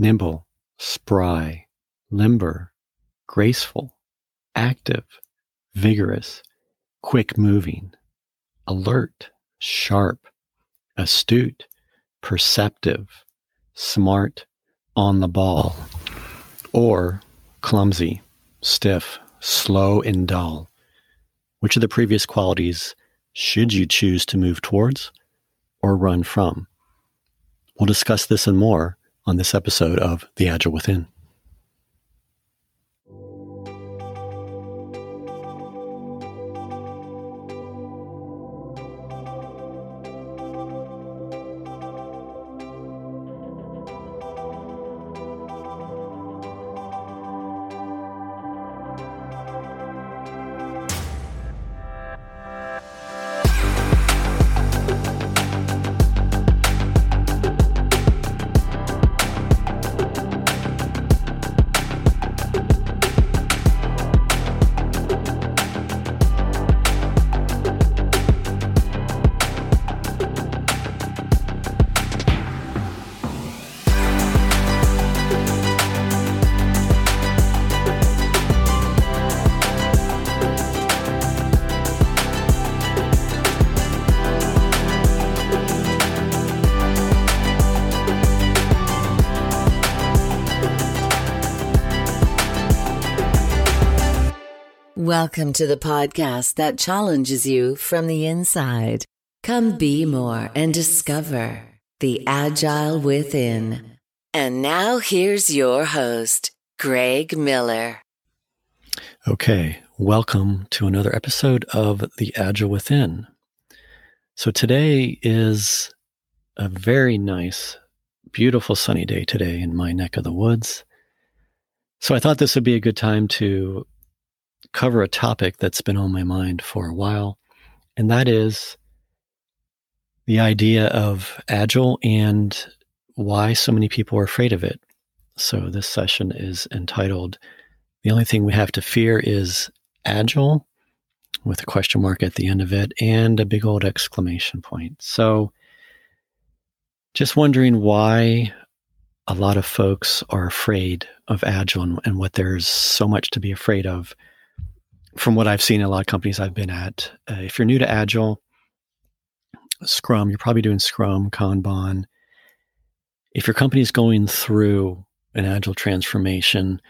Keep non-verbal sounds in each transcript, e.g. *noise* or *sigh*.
nimble, spry, limber, graceful, active, vigorous, quick moving, alert, sharp, astute, perceptive, smart, on the ball, or clumsy, stiff, slow, and dull. Which of the previous qualities should you choose to move towards or run from? We'll discuss this and more on this episode of The Agile Within. Welcome to the podcast that challenges you from the inside. Come be more and discover the agile within. And now here's your host, Greg Miller. Okay, welcome to another episode of The Agile Within. So today is a very nice, beautiful sunny day today in my neck of the woods. So I thought this would be a good time to cover a topic that's been on my mind for a while, and that is the idea of agile and why so many people are afraid of it. So, this session is entitled The Only Thing We Have to Fear is Agile, with a question mark at the end of it and a big old exclamation point. So, just wondering why a lot of folks are afraid of agile and, and what there's so much to be afraid of from what I've seen in a lot of companies I've been at, uh, if you're new to Agile, Scrum, you're probably doing Scrum, Kanban. If your company is going through an Agile transformation,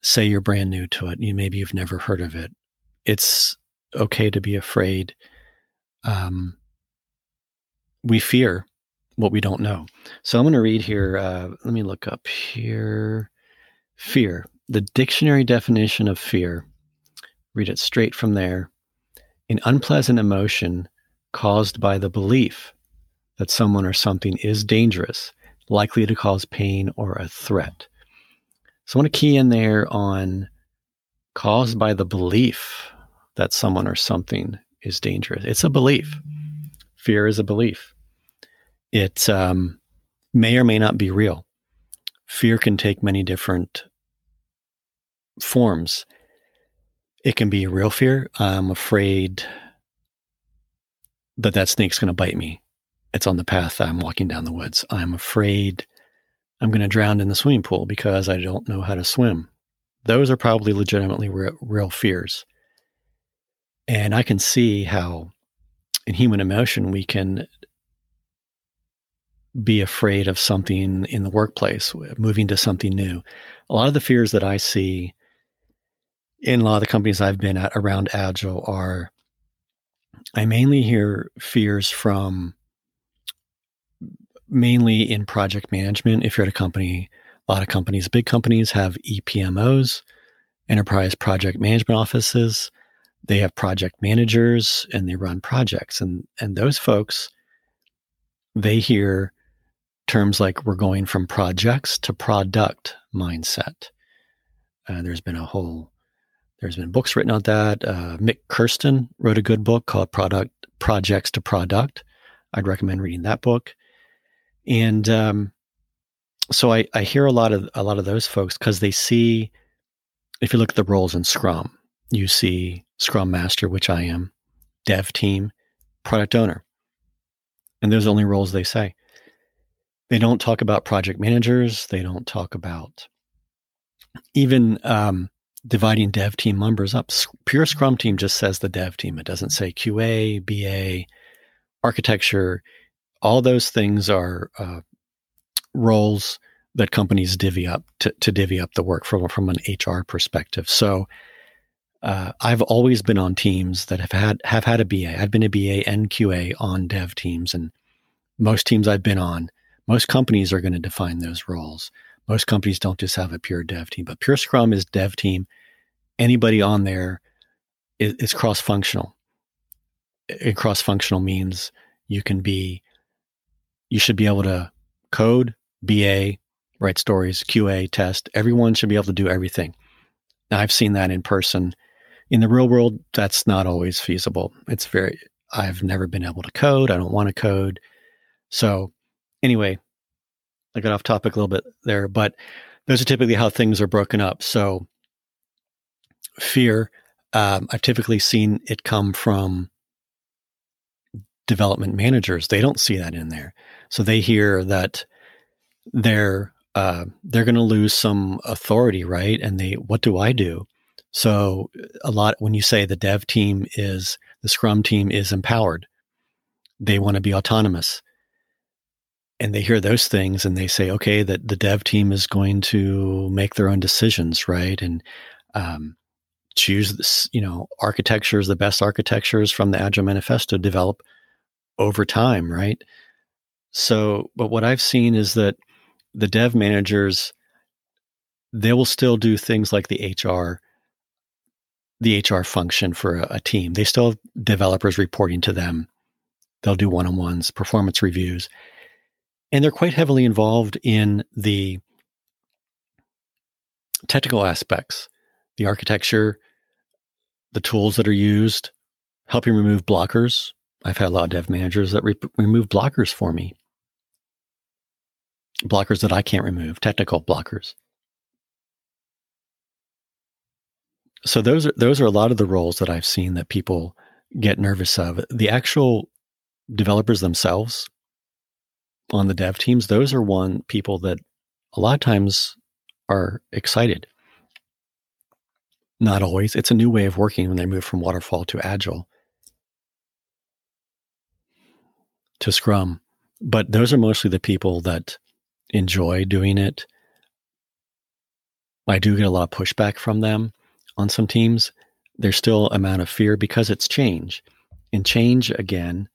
say you're brand new to it, you maybe you've never heard of it. It's okay to be afraid. Um, we fear what we don't know. So I'm going to read here. Uh, let me look up here. Fear. The dictionary definition of fear read it straight from there. An unpleasant emotion caused by the belief that someone or something is dangerous, likely to cause pain or a threat. So I want to key in there on caused by the belief that someone or something is dangerous. It's a belief. Fear is a belief. It um, may or may not be real. Fear can take many different forms. It can be real fear. I'm afraid that that snake's going to bite me. It's on the path I'm walking down the woods. I'm afraid I'm going to drown in the swimming pool because I don't know how to swim. Those are probably legitimately real, real fears. And I can see how in human emotion we can be afraid of something in the workplace, moving to something new. A lot of the fears that I see in a lot of the companies I've been at around Agile are I mainly hear fears from mainly in project management. If you're at a company, a lot of companies, big companies have EPMOs, enterprise project management offices. They have project managers and they run projects. And and those folks, they hear terms like we're going from projects to product mindset. Uh, there's been a whole there's been books written on that. Uh, Mik Kersten wrote a good book called Product Projects to Product. I'd recommend reading that book. And um, so I, I hear a lot of a lot of those folks because they see, if you look at the roles in Scrum, you see Scrum Master, which I am, Dev Team, Product Owner, and those are the only roles they say. They don't talk about project managers. They don't talk about even um, dividing dev team members up. Pure Scrum team just says the dev team. It doesn't say QA, BA, architecture. All those things are uh, roles that companies divvy up to, to divvy up the work from from an HR perspective. So uh, I've always been on teams that have had have had a BA. I've been a BA and QA on dev teams, and most teams I've been on, most companies are going to define those roles. Most companies don't just have a pure dev team, but pure Scrum is dev team. Anybody on there is, is cross functional. And Cross functional means you can be, you should be able to code, BA, write stories, QA, test. Everyone should be able to do everything. Now, I've seen that in person. In the real world, that's not always feasible. It's very, I've never been able to code. I don't want to code. So, anyway, I got off topic a little bit there, but those are typically how things are broken up. So, fear, um, I've typically seen it come from development managers. They don't see that in there. So they hear that they're uh, they're going to lose some authority, right? And they, what do I do? So a lot when you say the dev team is the Scrum team is empowered, they want to be autonomous, and they hear those things and they say, okay, that the dev team is going to make their own decisions, right? And um, choose this, you know, architectures, the best architectures from the Agile Manifesto develop over time, right? So, but what I've seen is that the dev managers they will still do things like the HR the HR function for a, a team. They still have developers reporting to them. They'll do one-on-ones, performance reviews. And they're quite heavily involved in the technical aspects, the architecture, the tools that are used, helping remove blockers. I've had a lot of dev managers that re- remove blockers for me blockers that I can't remove, technical blockers. So those are those are a lot of the roles that I've seen that people get nervous of. The actual developers themselves on the dev teams, those are one people that a lot of times are excited. Not always. It's a new way of working when they move from waterfall to agile to scrum. But those are mostly the people that enjoy doing it. I do get a lot of pushback from them on some teams. There's still amount of fear because it's change. And change again,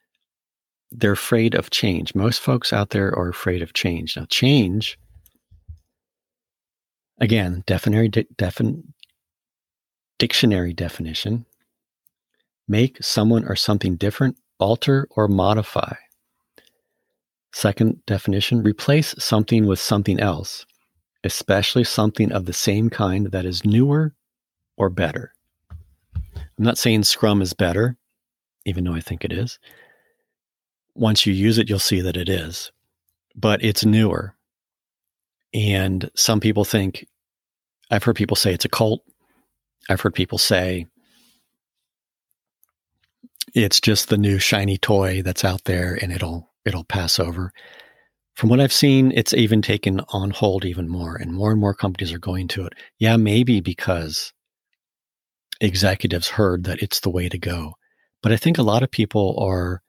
they're afraid of change. Most folks out there are afraid of change. Now, change, again, defin, dictionary definition make someone or something different, alter, or modify. Second definition replace something with something else, especially something of the same kind that is newer or better. I'm not saying Scrum is better, even though I think it is. Once you use it, you'll see that it is, but it's newer. And some people think, I've heard people say it's a cult. I've heard people say it's just the new shiny toy that's out there and it'll it'll pass over. From what I've seen, it's even taken on hold even more, and more and more companies are going to it. Yeah, maybe because executives heard that it's the way to go. But I think a lot of people are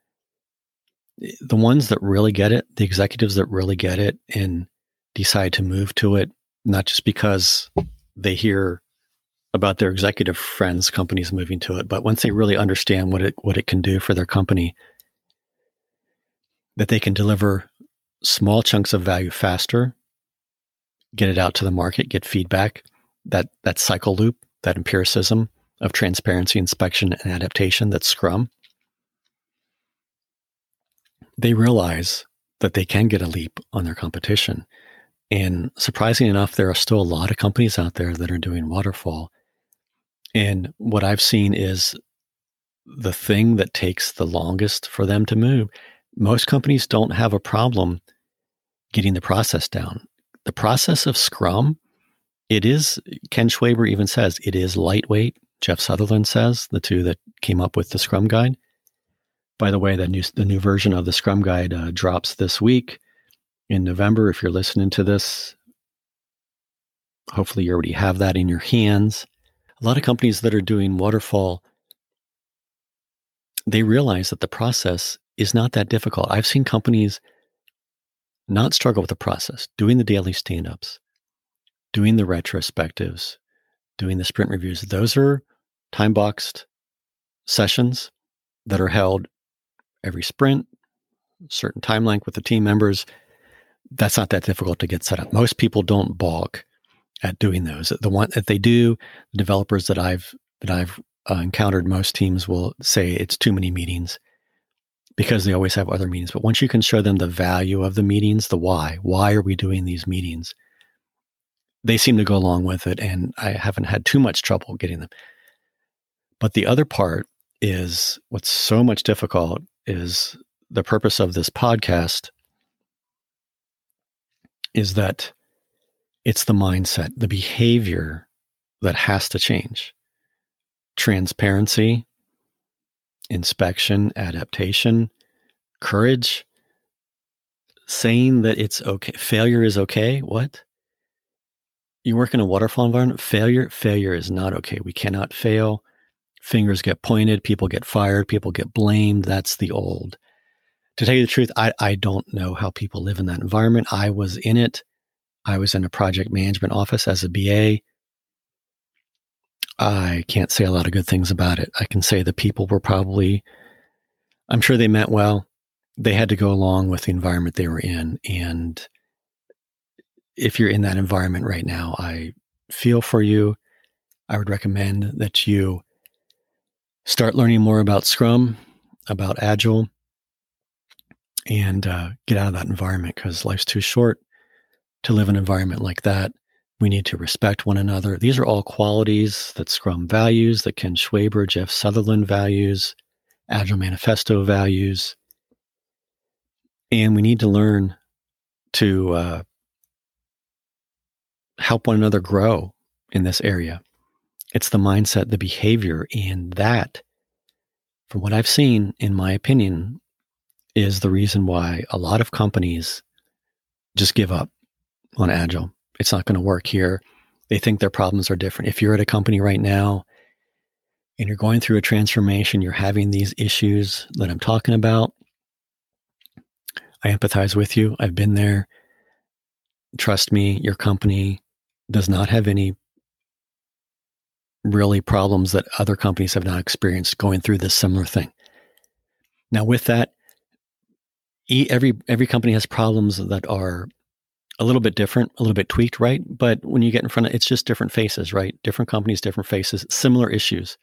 the ones that really get it, the executives that really get it and decide to move to it, not just because they hear about their executive friends companies moving to it, but once they really understand what it what it can do for their company, that they can deliver small chunks of value faster, get it out to the market, get feedback, that that cycle loop, that empiricism of transparency, inspection, and adaptation that's Scrum. They realize that they can get a leap on their competition. And surprisingly enough, there are still a lot of companies out there that are doing waterfall. And what I've seen is the thing that takes the longest for them to move most companies don't have a problem getting the process down. The process of Scrum, it is, Ken Schwaber even says, it is lightweight. Jeff Sutherland says, the two that came up with the Scrum Guide. By the way, the new, the new version of the Scrum Guide uh, drops this week. in November. If you're listening to this, hopefully you already have that in your hands. A lot of companies that are doing waterfall, they realize that the process is not that difficult. I've seen companies not struggle with the process, doing the daily stand ups, doing the retrospectives, doing the sprint reviews. Those are time boxed sessions that are held every sprint, certain time length with the team members. That's not that difficult to get set up. Most people don't balk at doing those. The one that they do, the developers that I've that I've uh, encountered, most teams will say it's too many meetings because they always have other meetings. But once you can show them the value of the meetings, the why, why are we doing these meetings? They seem to go along with it, and I haven't had too much trouble getting them. But the other part is what's so much difficult is the purpose of this podcast is that it's the mindset, the behavior that has to change. Transparency, inspection, adaptation, courage, saying that it's okay. Failure is okay. What? You work in a waterfall environment, failure, failure is not okay. We cannot fail. Fingers get pointed, people get fired, people get blamed. That's the old. To tell you the truth, I, I don't know how people live in that environment. I was in it. I was in a project management office as a BA. I can't say a lot of good things about it. I can say the people were probably, I'm sure they meant well. They had to go along with the environment they were in. And if you're in that environment right now, I feel for you. I would recommend that you start learning more about Scrum, about Agile, and uh, get out of that environment because life's too short to live in an environment like that. We need to respect one another. These are all qualities that Scrum values, that Ken Schwaber, Jeff Sutherland values, Agile Manifesto values. And we need to learn to uh, help one another grow in this area. It's the mindset, the behavior, and that, from what I've seen, in my opinion, is the reason why a lot of companies just give up on Agile. It's not going to work here. They think their problems are different. If you're at a company right now and you're going through a transformation, you're having these issues that I'm talking about, I empathize with you. I've been there. Trust me, your company does not have any really problems that other companies have not experienced going through this similar thing. Now, with that, every every company has problems that are a little bit different, a little bit tweaked, right? But when you get in front of it's just different faces, right? Different companies, different faces, similar issues.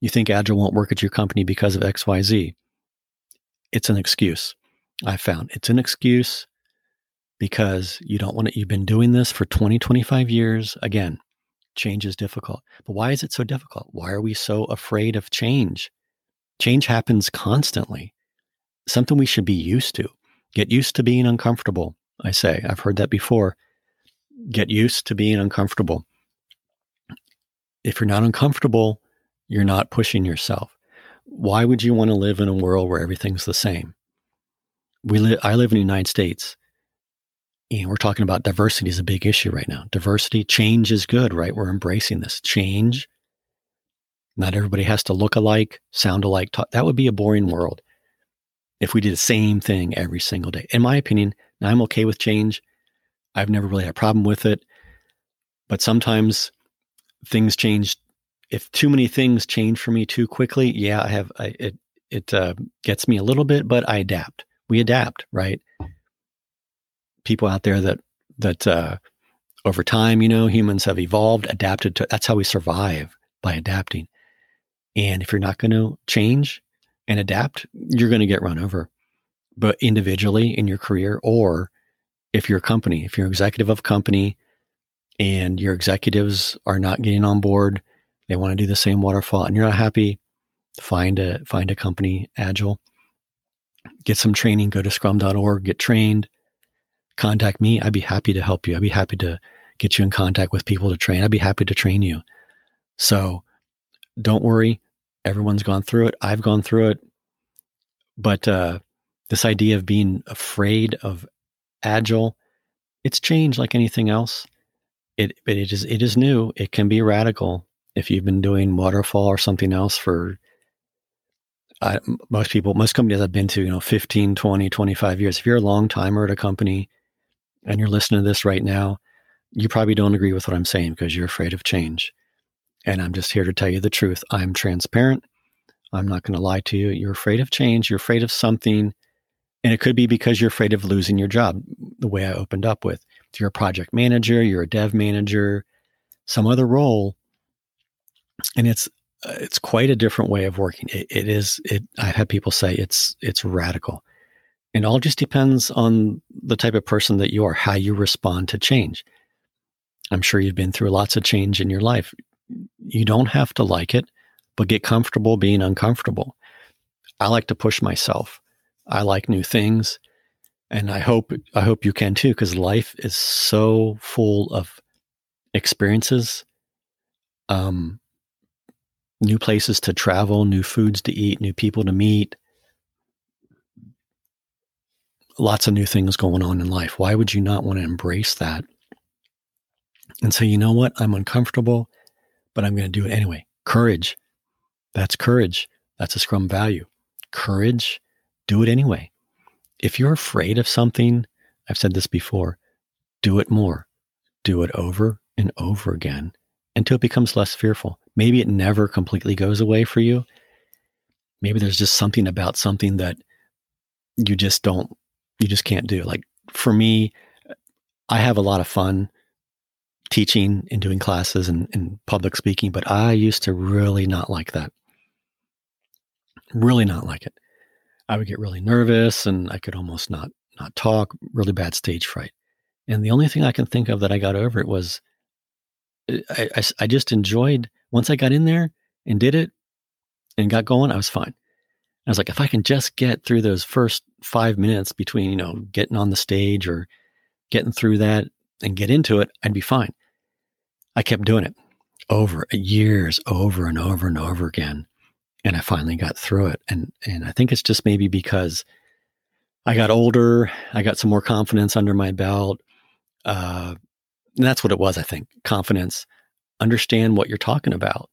You think Agile won't work at your company because of XYZ. It's an excuse. I found it's an excuse because you don't want to, you've been doing this for 20, 25 years. Again, change is difficult. But why is it so difficult? Why are we so afraid of change? Change happens constantly, something we should be used to. Get used to being uncomfortable. I say. I've heard that before. Get used to being uncomfortable. If you're not uncomfortable, you're not pushing yourself. Why would you want to live in a world where everything's the same? We li- I live in the United States, we're talking about diversity is a big issue right now. Diversity, change is good, right? We're embracing this change. Not everybody has to look alike, sound alike. Talk. That would be a boring world if we did the same thing every single day. In my opinion, I'm okay with change. I've never really had a problem with it. But sometimes things change. If too many things change for me too quickly, yeah, I have I, it. It uh, gets me a little bit, but I adapt. We adapt, right? People out there that that uh, over time, you know, humans have evolved, adapted to. That's how we survive by adapting. And if you're not going to change and adapt, you're going to get run over but individually in your career, or if you're a company, if you're executive of a company and your executives are not getting on board, they want to do the same waterfall and you're not happy, find a find a company agile, get some training, go to scrum.org, get trained, contact me. I'd be happy to help you. I'd be happy to get you in contact with people to train. I'd be happy to train you. So don't worry. Everyone's gone through it. I've gone through it. But uh, this idea of being afraid of agile, it's changed like anything else. It, it is it is new. It can be radical. If you've been doing waterfall or something else for I, most people, most companies I've been to, you know, 15, 20, 25 years. If you're a long timer at a company and you're listening to this right now, you probably don't agree with what I'm saying because you're afraid of change. And I'm just here to tell you the truth. I'm transparent. I'm not going to lie to you. You're afraid of change. You're afraid of something. And it could be because you're afraid of losing your job, the way I opened up with. If you're a project manager, you're a dev manager, some other role. And it's uh, it's quite a different way of working. It, it is. It. I've had people say it's it's radical. It all just depends on the type of person that you are, how you respond to change. I'm sure you've been through lots of change in your life. You don't have to like it, but get comfortable being uncomfortable. I like to push myself. I like new things, and I hope I hope you can too because life is so full of experiences um, new places to travel, new foods to eat, new people to meet. Lots of new things going on in life. Why would you not want to embrace that? And say, you know what? I'm uncomfortable, but I'm going to do it anyway. Courage. That's courage. That's a scrum value. Courage, do it anyway. If you're afraid of something, I've said this before, do it more. Do it over and over again until it becomes less fearful. Maybe it never completely goes away for you. Maybe there's just something about something that you just don't, you just can't do. Like for me, I have a lot of fun teaching and doing classes and, and public speaking, but I used to really not like that. Really not like it. I would get really nervous and I could almost not not talk, really bad stage fright. And the only thing I can think of that I got over it was I, I, I just enjoyed once I got in there and did it and got going, I was fine. I was like, if I can just get through those first five minutes between, you know, getting on the stage or getting through that and get into it, I'd be fine. I kept doing it over years, over and over and over again. And I finally got through it. And and I think it's just maybe because I got older, I got some more confidence under my belt. Uh, and that's what it was, I think. Confidence. Understand what you're talking about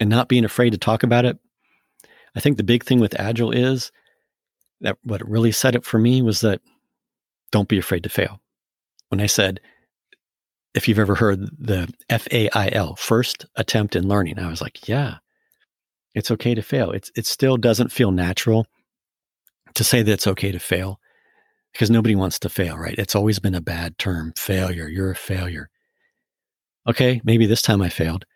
and not being afraid to talk about it. I think the big thing with Agile is that what really set it for me was that don't be afraid to fail. When I said, if you've ever heard the FAIL, first attempt in learning, I was like, yeah, it's okay to fail. It's, it still doesn't feel natural to say that it's okay to fail because nobody wants to fail, right? It's always been a bad term failure. You're a failure. Okay, maybe this time I failed,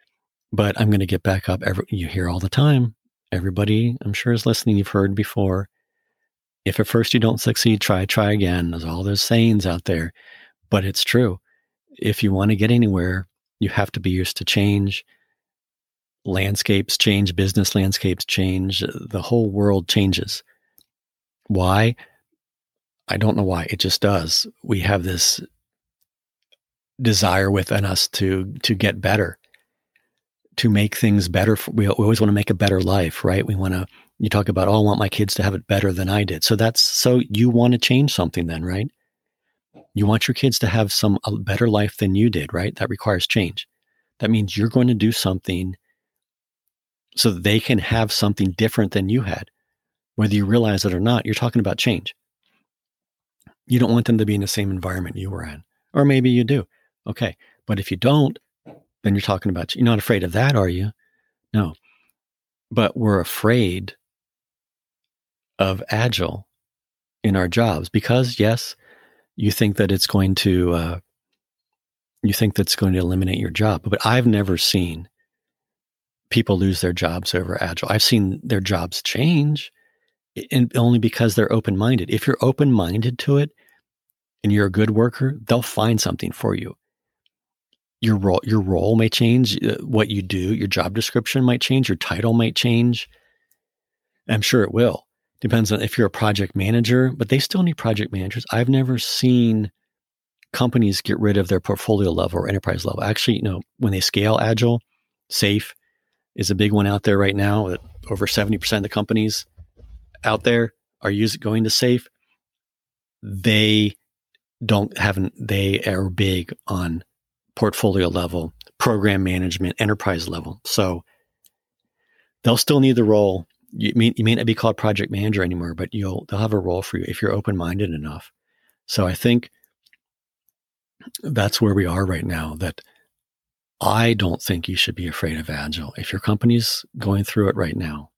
but I'm going to get back up. Every, you hear all the time. Everybody, I'm sure, is listening. You've heard before. If at first you don't succeed, try, try again. There's all those sayings out there, but it's true. If you want to get anywhere, you have to be used to change. Landscapes change, business landscapes change, the whole world changes. Why? I don't know why. It just does. We have this desire within us to to get better, to make things better. For, we, always want to make a better life, right? We want to. You talk about, oh, I want my kids to have it better than I did. So that's so you want to change something, then, right? You want your kids to have some a better life than you did, right? That requires change. That means you're going to do something so they can have something different than you had. Whether you realize it or not, you're talking about change. You don't want them to be in the same environment you were in. Or maybe you do. Okay. But if you don't, then you're talking about, you're not afraid of that, are you? No. But we're afraid of agile in our jobs because, yes, you think that it's going to, uh, you think that's going to eliminate your job. But I've never seen people lose their jobs over agile. I've seen their jobs change and only because they're open minded. If you're open minded to it and you're a good worker, they'll find something for you. Your role, your role may change. Uh, what you do, your job description might change. Your title might change. I'm sure it will. Depends on if you're a project manager, but they still need project managers. I've never seen companies get rid of their portfolio level or enterprise level. Actually, you know, when they scale agile, SAFe is a big one out there right now. That over 70% of the companies out there are using going to SAFe, they don't haven't they are big on portfolio level, program management, enterprise level. So they'll still need the role. You may, you may not be called project manager anymore, but you'll they'll have a role for you if you're open minded enough. So I think that's where we are right now. That I don't think you should be afraid of agile. If your company's going through it right now,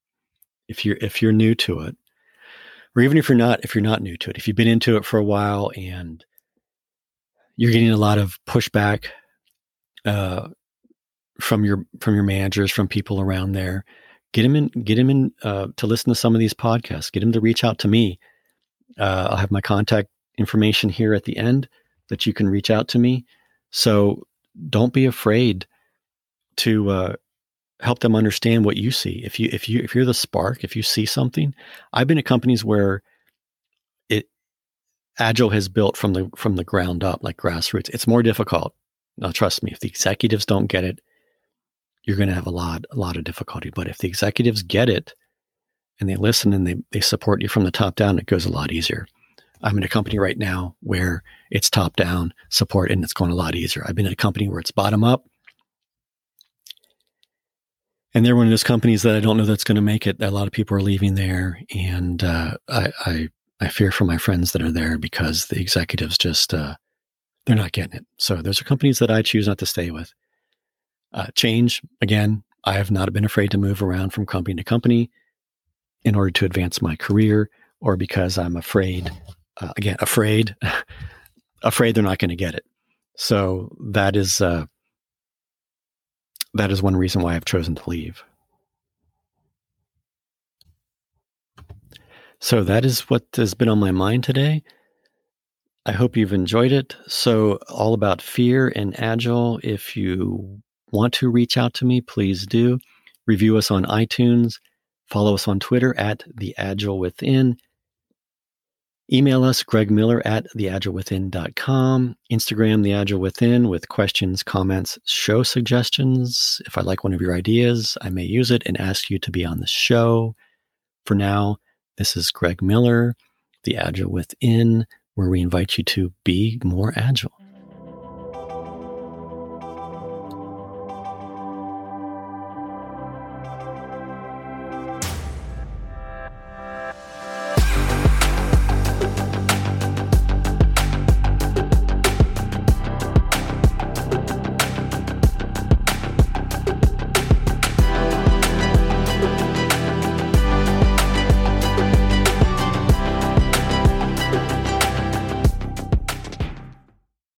if you're if you're new to it, or even if you're not if you're not new to it, if you've been into it for a while and you're getting a lot of pushback uh, from your from your managers, from people around there, get him in get him in uh, to listen to some of these podcasts. Get him to reach out to me. Uh, I'll have my contact information here at the end that you can reach out to me. So don't be afraid to uh, help them understand what you see. If you if you if you're the spark, if you see something, I've been at companies where it agile has built from the from the ground up, like grassroots. It's more difficult. Now, trust me, if the executives don't get it, you're going to have a lot a lot of difficulty. But if the executives get it and they listen and they they support you from the top down, it goes a lot easier. I'm in a company right now where it's top down support and it's going a lot easier. I've been in a company where it's bottom up. And they're one of those companies that I don't know that's going to make it. A lot of people are leaving there. And uh, I, I, I, fear for my friends that are there because the executives just, uh, they're not getting it. So those are companies that I choose not to stay with. Uh, change, again, I have not been afraid to move around from company to company in order to advance my career or because I'm afraid uh, again afraid *laughs* afraid they're not going to get it so that is uh, that is one reason why i've chosen to leave so that is what has been on my mind today i hope you've enjoyed it so all about fear and agile if you want to reach out to me please do review us on itunes follow us on twitter at the agile within Email us, Greg Miller at theagilewithin.com. Instagram, The Agile Within, with questions, comments, show suggestions. If I like one of your ideas, I may use it and ask you to be on the show. For now, this is Greg Miller, The Agile Within, where we invite you to be more agile.